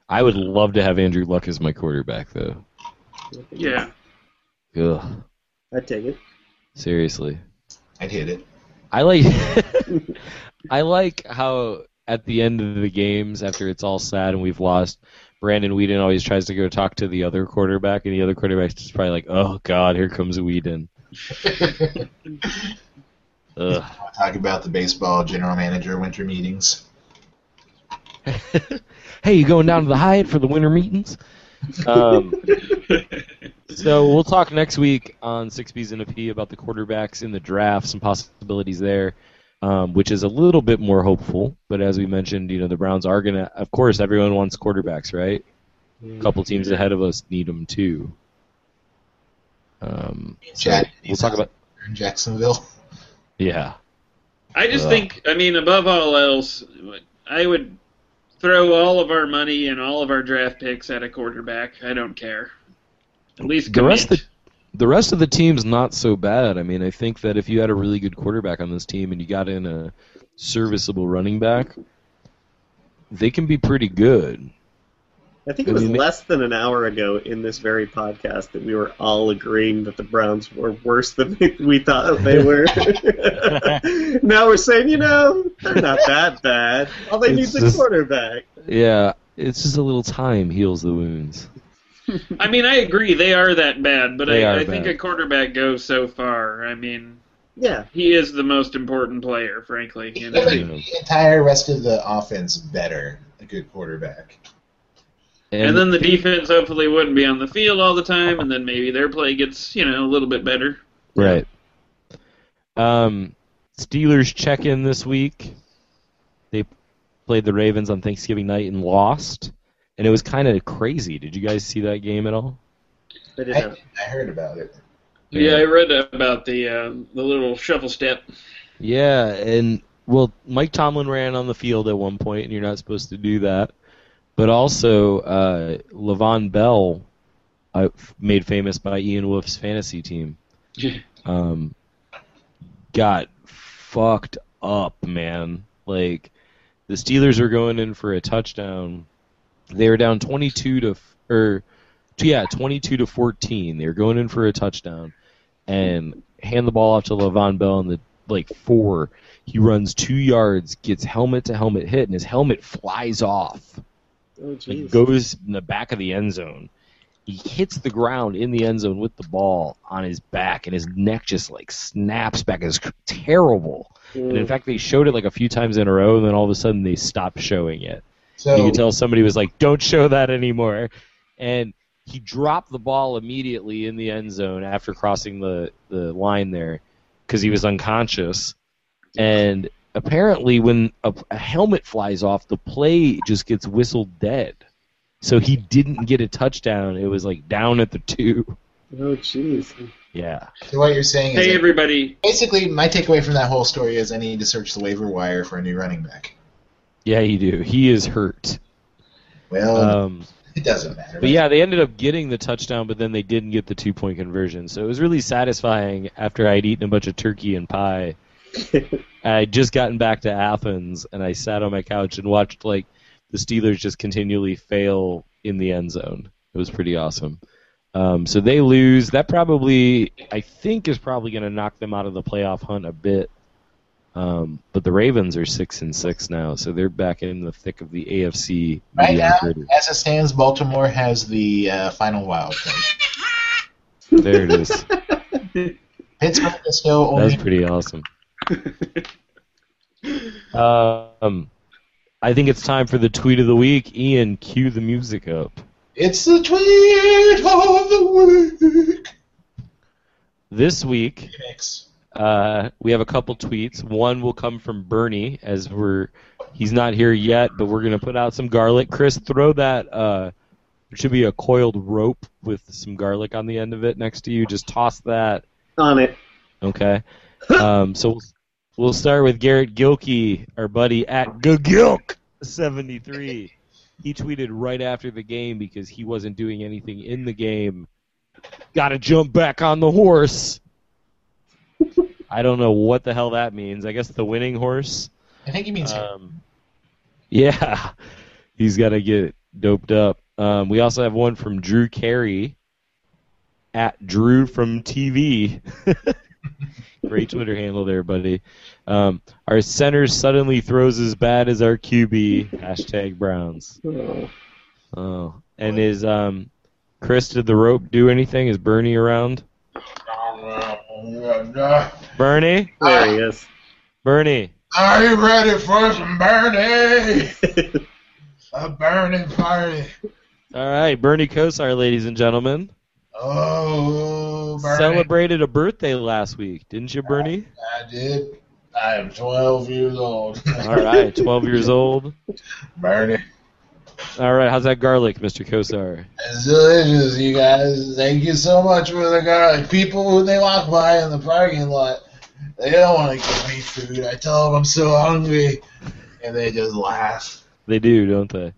I would love to have Andrew Luck as my quarterback, though. Yeah. Ugh, I'd take it. seriously. I'd hit it. I like I like how at the end of the games after it's all sad and we've lost, Brandon Weeden always tries to go talk to the other quarterback and the other quarterback's just probably like, "Oh God, here comes Weeden." Talk about the baseball general manager winter meetings. hey, you going down to the Hyatt for the winter meetings? Um, so we'll talk next week on Six B's and a P about the quarterbacks in the draft, some possibilities there, um, which is a little bit more hopeful. But as we mentioned, you know the Browns are gonna, of course, everyone wants quarterbacks, right? A couple teams ahead of us need them too. Um, so Chad, we'll talk about in Jacksonville. yeah. I just Ugh. think, I mean, above all else, I would throw all of our money and all of our draft picks at a quarterback. I don't care. At least The rest of The rest of the team's not so bad. I mean, I think that if you had a really good quarterback on this team and you got in a serviceable running back, they can be pretty good. I think it was mean, less than an hour ago in this very podcast that we were all agreeing that the Browns were worse than we thought they were. now we're saying, you know, they're not that bad. All they need is a quarterback. Yeah, it's just a little time heals the wounds. I mean, I agree they are that bad, but They I, are I think a quarterback goes so far. I mean, Yeah. he is the most important player, frankly. You know? The entire rest of the offense better. A good quarterback. And then the defense hopefully wouldn't be on the field all the time, and then maybe their play gets, you know, a little bit better. Right. Um, Steelers check in this week. They played the Ravens on Thanksgiving night and lost, and it was kind of crazy. Did you guys see that game at all? They did I. I heard about it. Yeah, Yeah. I read about the uh, the little shuffle step. Yeah, and well, Mike Tomlin ran on the field at one point, and you're not supposed to do that. But also, uh, Le'Veon Bell, uh, made famous by Ian Wolf's fantasy team, um, got fucked up, man. Like the Steelers were going in for a touchdown. They were down 22 to or yeah, 22 to 14. They were going in for a touchdown and hand the ball off to Le'Veon Bell in the like four. He runs two yards, gets helmet to helmet hit, and his helmet flies off. Oh, Like goes in the back of the end zone. he hits the ground in the end zone with the ball on his back, and his neck just like snaps back. It's terrible. And in mm. fact, they showed it like a few times in a row, and then all of a sudden they stopped showing it. So you could tell somebody was like, "Don't show that anymore," and he dropped the ball immediately in the end zone after crossing the the line there because he was unconscious. And apparently, when a, a helmet flies off, the play just gets whistled dead. So he didn't get a touchdown. It was like down at the two. Oh, jeez. Yeah. So what you're saying is Hey, everybody. basically my takeaway from that whole story is I need to search the waiver wire for a new running back. Yeah, you do. He is hurt. Well, Um, it doesn't matter. But yeah, they ended up getting the touchdown, but then they didn't get the two point conversion. So it was really satisfying after I'd eaten a bunch of turkey and pie. I'd just gotten back to Athens and I sat on my couch and watched like the Steelers just continually fail in the end zone. It was pretty awesome. Um, so they lose. That probably, I think, is probably going to knock them out of the playoff hunt a bit. Um, but the Ravens are six and six now, so they're back in the thick of the AFC. right now, as it stands, Baltimore has the uh, final wild card. There it is. Pittsburgh is still That's only pretty awesome. um, I think it's time for the tweet of the week. Ian, cue the music up. It's the tweet of the week. This week, Phoenix. Uh, we have a couple tweets. One will come from Bernie, as we're he's not here yet, but we're gonna put out some garlic. Chris, throw that. Uh, there should be a coiled rope with some garlic on the end of it next to you. Just toss that On it. Okay. Um, so we'll, we'll start with Garrett Gilkey, our buddy at Gilk73. He tweeted right after the game because he wasn't doing anything in the game. Got to jump back on the horse. I don't know what the hell that means. I guess the winning horse. I think he means Um, yeah, he's got to get doped up. Um, we also have one from Drew Carey at Drew from TV. Great Twitter handle there, buddy. Um, our center suddenly throws as bad as our QB. Hashtag Browns. Oh. Oh, and is um, Chris did the rope do anything? Is Bernie around? Bernie, There he is. Bernie. Are you ready for some burning? A burning party. All right, Bernie Kosar, ladies and gentlemen. Oh, burning. Celebrated a birthday last week, didn't you, Bernie? I did. I am 12 years old. All right, 12 years old. Burning. All right, how's that garlic, Mr. Kosar? It's delicious, you guys. Thank you so much for the garlic. People who they walk by in the parking lot, they don't want to give me food. I tell them I'm so hungry, and they just laugh. They do, don't they?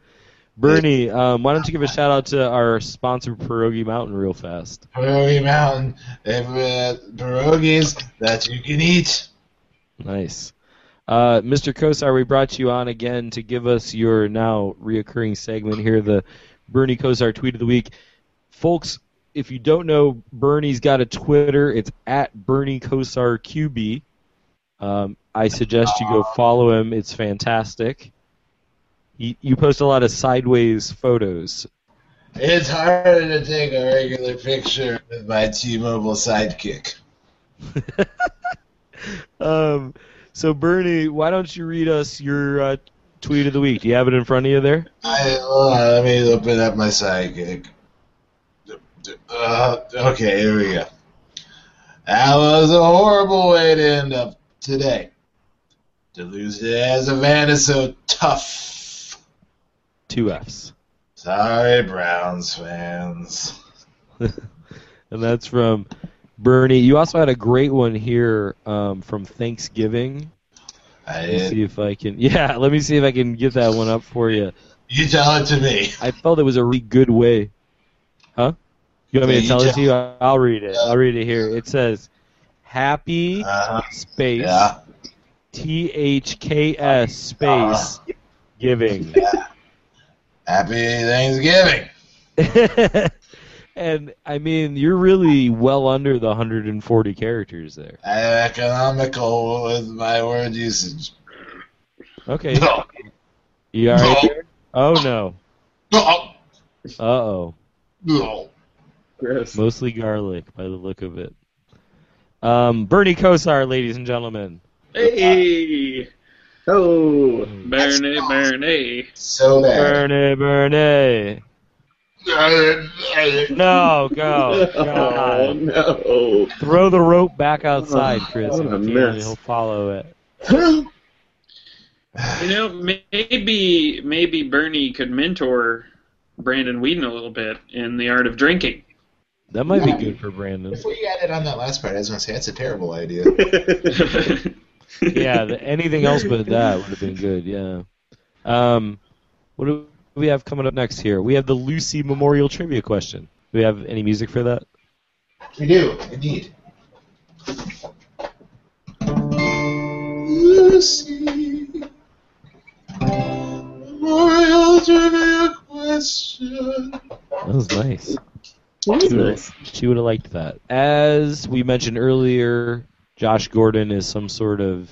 Bernie, um, why don't you give a shout out to our sponsor, Pierogi Mountain, real fast? Pierogi Mountain, they've got pierogies that you can eat. Nice. Uh, Mr. Kosar, we brought you on again to give us your now reoccurring segment here, the Bernie Kosar tweet of the week. Folks, if you don't know, Bernie's got a Twitter. It's at Bernie Kosar QB. Um, I suggest you go follow him. It's fantastic. You, you post a lot of sideways photos. It's harder to take a regular picture with my T-Mobile sidekick. Um, so Bernie, why don't you read us your uh, tweet of the week? Do you have it in front of you there? I, on, let me open up my sidekick. Uh, okay, here we go. That was a horrible way to end up today. To lose to is so tough. Two F's. Sorry, Browns fans. and that's from Bernie. You also had a great one here um, from Thanksgiving. I Let me see if I can. Yeah, let me see if I can get that one up for you. You tell it to me. I felt it was a really good way. Huh? You want me Yeah, to tell it to you? I'll read it. I'll read it here. It says, "Happy Uh, space yeah. T H K S space giving." Happy Thanksgiving. and I mean, you're really well under the 140 characters there. I'm economical with my word usage. Okay. No. You all right No. there? Oh no. No. Uh oh. No. Gross. Mostly garlic, by the look of it. Um, Bernie Kosar, ladies and gentlemen. Hey, Oh. Bernie, Bernie. So bad. Bernie, Bernie. No, go. Oh no. Throw the rope back outside, Chris. What a mess. He'll follow it. You know, maybe maybe Bernie could mentor Brandon Weeden a little bit in the art of drinking. That might be good for Brandon. Before you added on that last part, I was going to say that's a terrible idea. Yeah, the, anything else but that would have been good. Yeah. Um, what do we have coming up next here? We have the Lucy Memorial Trivia question. Do we have any music for that? We do, indeed. Lucy, Memorial Trivia question. That was nice. That's nice. She would have liked that. As we mentioned earlier, Josh Gordon is some sort of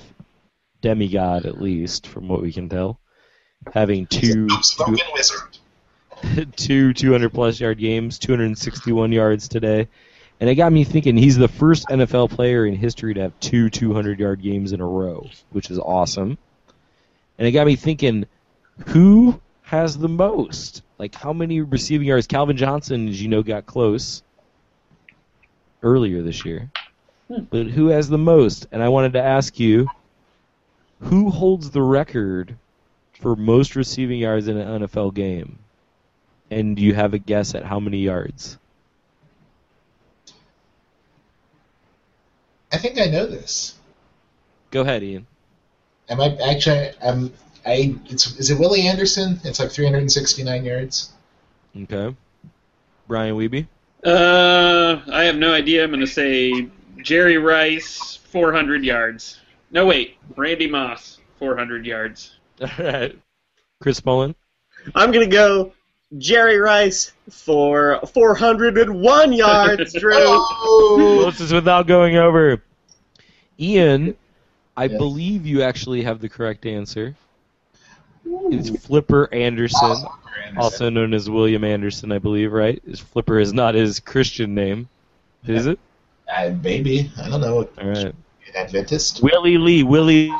demigod, at least from what we can tell, having two Spoken wizard. two 200 plus yard games, 261 yards today. And it got me thinking he's the first NFL player in history to have two 200 yard games in a row, which is awesome. And it got me thinking who has the most? Like how many receiving yards? Calvin Johnson, as you know, got close earlier this year. Hmm. But who has the most? And I wanted to ask you who holds the record for most receiving yards in an NFL game? And you have a guess at how many yards? I think I know this. Go ahead, Ian. Am I actually? I'm. I. It's, is it Willie Anderson? It's like 369 yards. Okay. Brian Weeby. Uh, I have no idea. I'm going to say Jerry Rice, 400 yards. No, wait, Randy Moss, 400 yards. All right. Chris Mullen. I'm gonna go Jerry Rice for 401 yards, Drew. Oh, Closest without going over. Ian, I Yes. believe you actually have the correct answer. It's Flipper Anderson, Awesome. also known as William Anderson, I believe, right? His Flipper is not his Christian name, is it? Uh, maybe I don't know. All right. Adventist. Willie Lee, Willie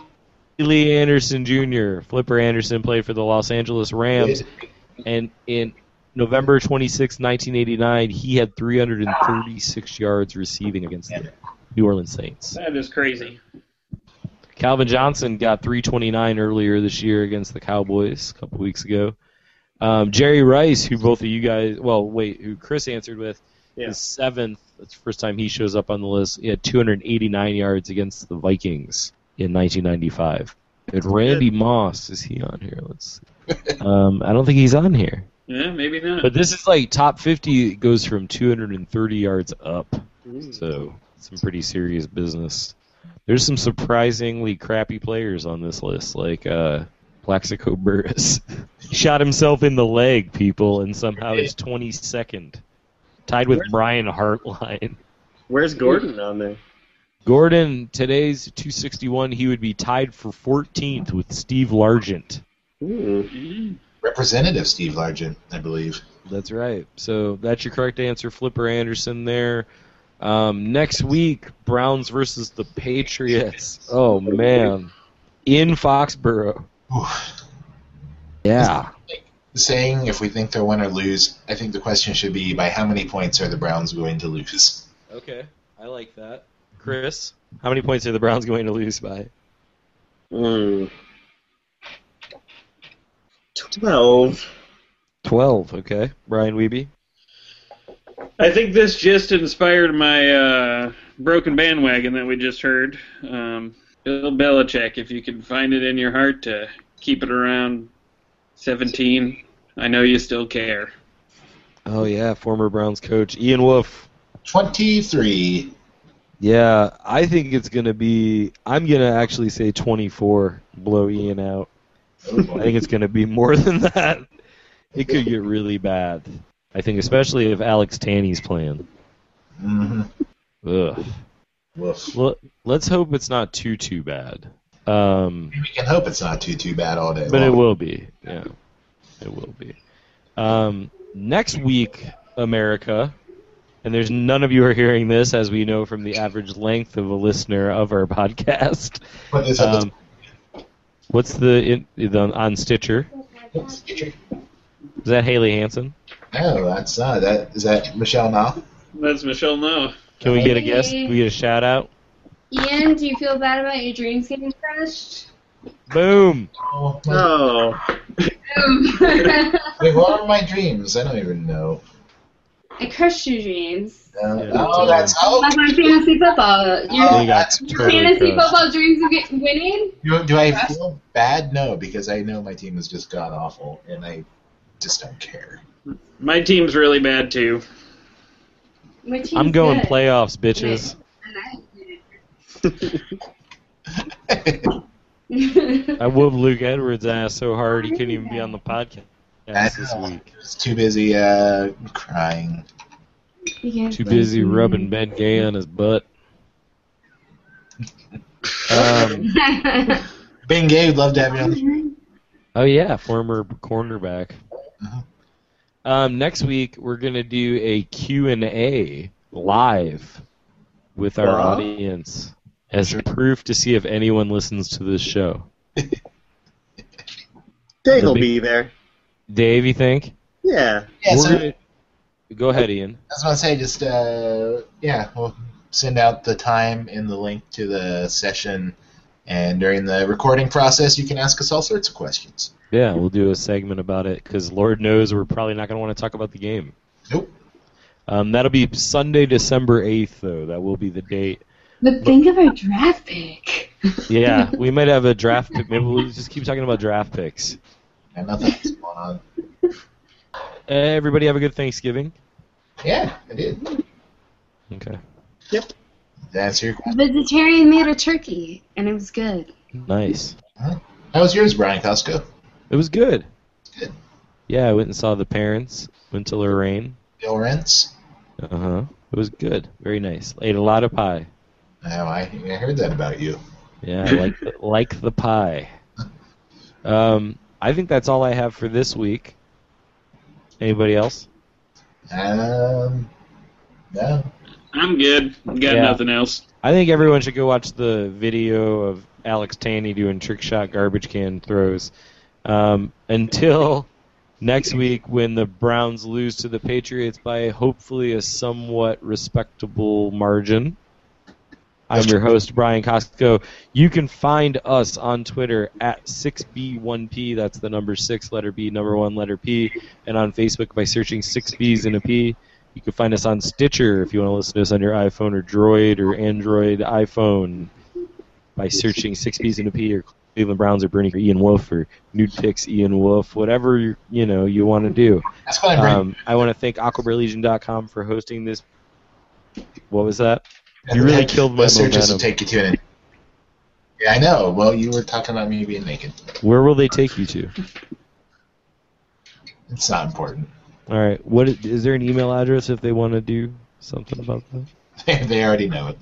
Lee Anderson Jr. Flipper Anderson played for the Los Angeles Rams, and in November 26, 1989, he had 336 yards receiving against the New Orleans Saints. That is crazy. Calvin Johnson got 329 earlier this year against the Cowboys a couple weeks ago. Um, Jerry Rice, who both of you guys, well, wait, who Chris answered with, Yeah. is seventh. That's the first time he shows up on the list. He had 289 yards against the Vikings in 1995. And Randy Moss, is he on here? Let's see. Um, I don't think he's on here. Yeah, maybe not. But this is like top 50 it goes from 230 yards up. So some pretty serious business. There's some surprisingly crappy players on this list, like uh, Plaxico Burress. shot himself in the leg, people, and somehow is 22nd, tied with Brian Hartline. Where's Gordon on there? Gordon today's 261. He would be tied for 14th with Steve Largent. Ooh. Mm. Representative Steve Largent, I believe. That's right. So that's your correct answer, Flipper Anderson there. Um, next week, Browns versus the Patriots. Oh man, in Foxborough. Oof. Yeah. Saying if we think they'll win or lose, I think the question should be by how many points are the Browns going to lose? Okay, I like that. Chris, how many points are the Browns going to lose by? Mm. Twelve. Twelve. Okay, Brian Weeby. I think this just inspired my uh, broken bandwagon that we just heard. Um, Bill Belichick, if you can find it in your heart to keep it around 17, I know you still care. Oh yeah, former Browns coach Ian Wolf. 23. Yeah, I think it's gonna be. I'm gonna actually say 24. Blow Ian out. I think it's going to be more than that. It could get really bad. I think, especially if Alex Tanney's playing. hmm Ugh. Woof. Well, let's hope it's not too too bad. Um, We can hope it's not too too bad all day. but it will be. Yeah, it will be. Um, next week, America, and there's none of you are hearing this, as we know from the average length of a listener of our podcast. Put. Um, what's the, in, the on Stitcher? Stitcher. Is that Haley Hansen? No, that's not. That is that Michelle Knopf. That's Michelle No. Can we get a guess? Can we get a shout out? Ian, do you feel bad about your dreams getting crushed? Boom! Oh, my- Oh, wait, what are my dreams? I don't even know. I crushed your dreams. Yeah, oh, that's oh. That's my fantasy football. Oh, your Oh, They got totally fantasy crushed. football dreams of get, winning? Do, do I feel bad? No, because I know my team is just god awful, and I just don't care. My team's really bad too. My team's I'm going good. playoffs, bitches. I whooped Luke Edwards' ass so hard he couldn't even be on the podcast I this know. week. Was too busy uh, crying. Too busy rubbing Ben Gay on his butt. Um, Ben Gay would love to have you on the show. oh yeah, former cornerback. Uh-huh. Um, next week we're gonna do a Q and A live with our Wow. audience as proof to see if anyone listens to this show. Dave will big- be there. Dave, you think? Yeah. Yeah, so gonna- Go ahead, Ian. I was going to say, just uh, yeah, we'll send out the time and the link to the session, and during the recording process, you can ask us all sorts of questions. Yeah, we'll do a segment about it because Lord knows we're probably not going to want to talk about the game. Nope. Um, that'll be Sunday, December 8th, though. That will be the date. But think of our draft pick. Yeah, we might have a draft pick. Maybe we'll just keep talking about draft picks. And nothing else going on. Uh, everybody have a good Thanksgiving. Yeah, I did. Okay. Did I answer your question? Vegetarian made a turkey, and it was good. Nice. How was yours, Brian Costco? It was good. Good. Yeah, I went and saw the parents. Went to Lorain. Bill Rents? Uh huh. It was good. Very nice. Ate a lot of pie. Oh, I, I heard that about you. Yeah, like the, like the pie. Um, I think that's all I have for this week. Anybody else? Um, no. I'm good. Got Yeah. nothing else. I think everyone should go watch the video of Alex Tanney doing trick shot garbage can throws. Um, until next week, when the Browns lose to the Patriots by hopefully a somewhat respectable margin. I'm your host, Brian Costco. You can find us on Twitter at 6B1P. That's the number 6, letter B, number 1, letter P. And on Facebook by searching 6Bs and a P. You can find us on Stitcher if you want to listen to us on your iPhone or Droid or Android iPhone by searching 6Bs and a P or Cleveland Browns or Bernie or Ian Wolf or Nude Picks Ian Wolf, whatever you, you know you want to do. That's I. Um, I want to thank AquabearLegion.com for hosting this. What was that? You really killed my searches will take you to an Yeah, I know. Well, you were talking about me being naked. Where will they take you to? It's not important. All right. What is, is there an email address if they want to do something about that? they already know it.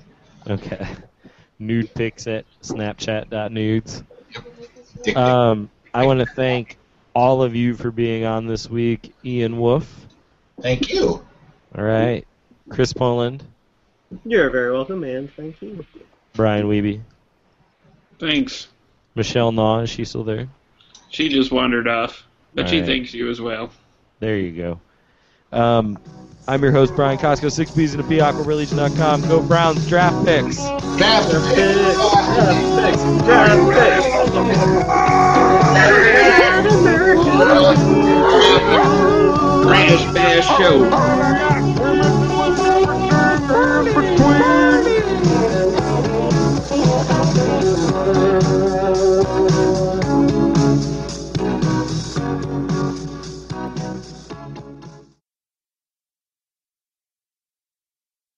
Okay. Nude pics at snapchat.nudes. Um, I want to thank all of you for being on this week. Ian Wolf. Thank you. All right. Chris Poland. You're very welcome, man. Thank you. Brian Weeby. Thanks. Michelle Naw. Is she still there? She just wandered off, but she Alright. thanks you as well. There you go. Um, I'm your host, Brian Costco, 6Bs and a P, AquabearLegion.com. Go Browns, draft picks. Draft Pick, pick. draft picks, draft picks. Crash Bash Show.